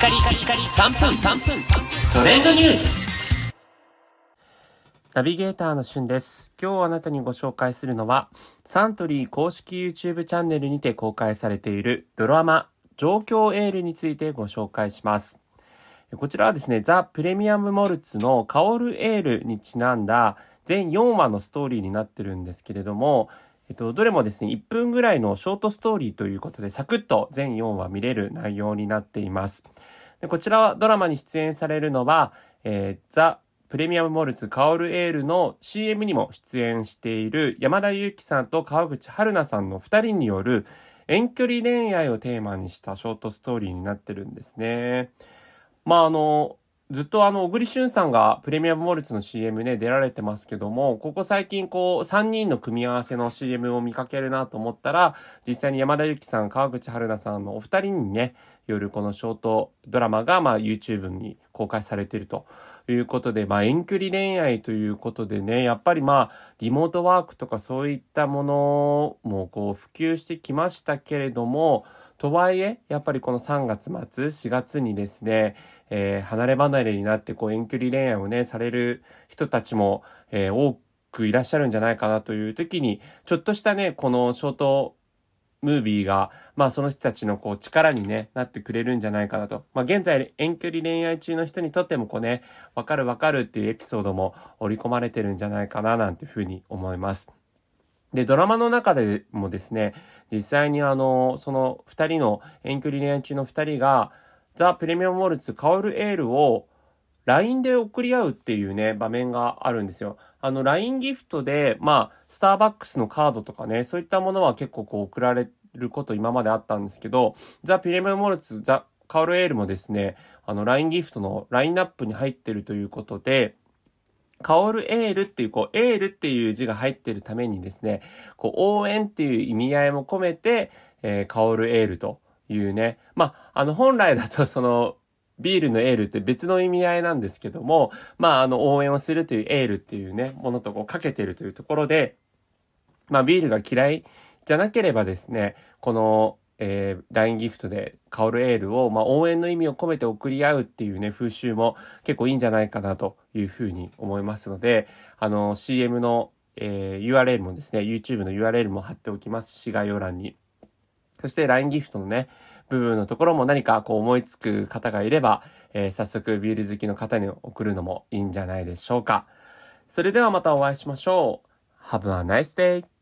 カリカリカリ3分3分トレンドニュースナビゲーターのしゅんです。今日あなたにご紹介するのは、サントリー公式 YouTube チャンネルにて公開されているドラマ、状況エールについてご紹介します。こちらはですね、ザ・プレミアム・モルツのカオル・エールにちなんだ全4話のストーリーになってるんですけれども、えっと、どれもですね、1分ぐらいのショートストーリーということで、サクッと全4話見れる内容になっています。でこちらはドラマに出演されるのは、えー、ザ・プレミアムモルツカオルエールの CM にも出演している山田裕貴さんと川口春奈さんの2人による遠距離恋愛をテーマにしたショートストーリーになってるんですね。まああの、ずっとあの、小栗旬さんがプレミアムモルツの CM ね、出られてますけども、ここ最近こう、3人の組み合わせの CM を見かけるなと思ったら、実際に山田ゆきさん、川口春奈さんのお二人にね、よるこのショートドラマが、まあ YouTube に公開されているということで、まあ遠距離恋愛ということでね、やっぱりまあ、リモートワークとかそういったものもこう、普及してきましたけれども、とはいえ、やっぱりこの3月末、4月にですね、えー、離れ離れになってこう遠距離恋愛をね、される人たちも、えー、多くいらっしゃるんじゃないかなという時に、ちょっとしたね、このショートムービーが、まあその人たちのこう力にね、なってくれるんじゃないかなと。まあ現在遠距離恋愛中の人にとってもこうね、わかるわかるっていうエピソードも織り込まれてるんじゃないかななんていうふうに思います。で、ドラマの中でもですね、実際にあの、その二人の遠距離恋愛中の二人が、ザ・プレミアム・モルツ、カオル・エールを LINE で送り合うっていうね、場面があるんですよ。あの、LINE ギフトで、まあ、スターバックスのカードとかね、そういったものは結構こう送られること今まであったんですけど、ザ・プレム・モルツ、ザ・カオル・エールもですね、あの、LINE ギフトのラインナップに入ってるということで、カオルエールっていう、こう、エールっていう字が入ってるためにですね、こう、応援っていう意味合いも込めて、えー、カオルエールというね。まあ、あの、本来だとその、ビールのエールって別の意味合いなんですけども、まあ、あの、応援をするというエールっていうね、ものとこう、かけてるというところで、まあ、ビールが嫌いじゃなければですね、この、えー、LINE ギフトで香るエールを、まあ、応援の意味を込めて送り合うっていうね、風習も結構いいんじゃないかなというふうに思いますので、あの、CM の、えー、URL もですね、YouTube の URL も貼っておきますし、概要欄に。そして LINE ギフトのね、部分のところも何かこう思いつく方がいれば、えー、早速ビール好きの方に送るのもいいんじゃないでしょうか。それではまたお会いしましょう。Have a nice day!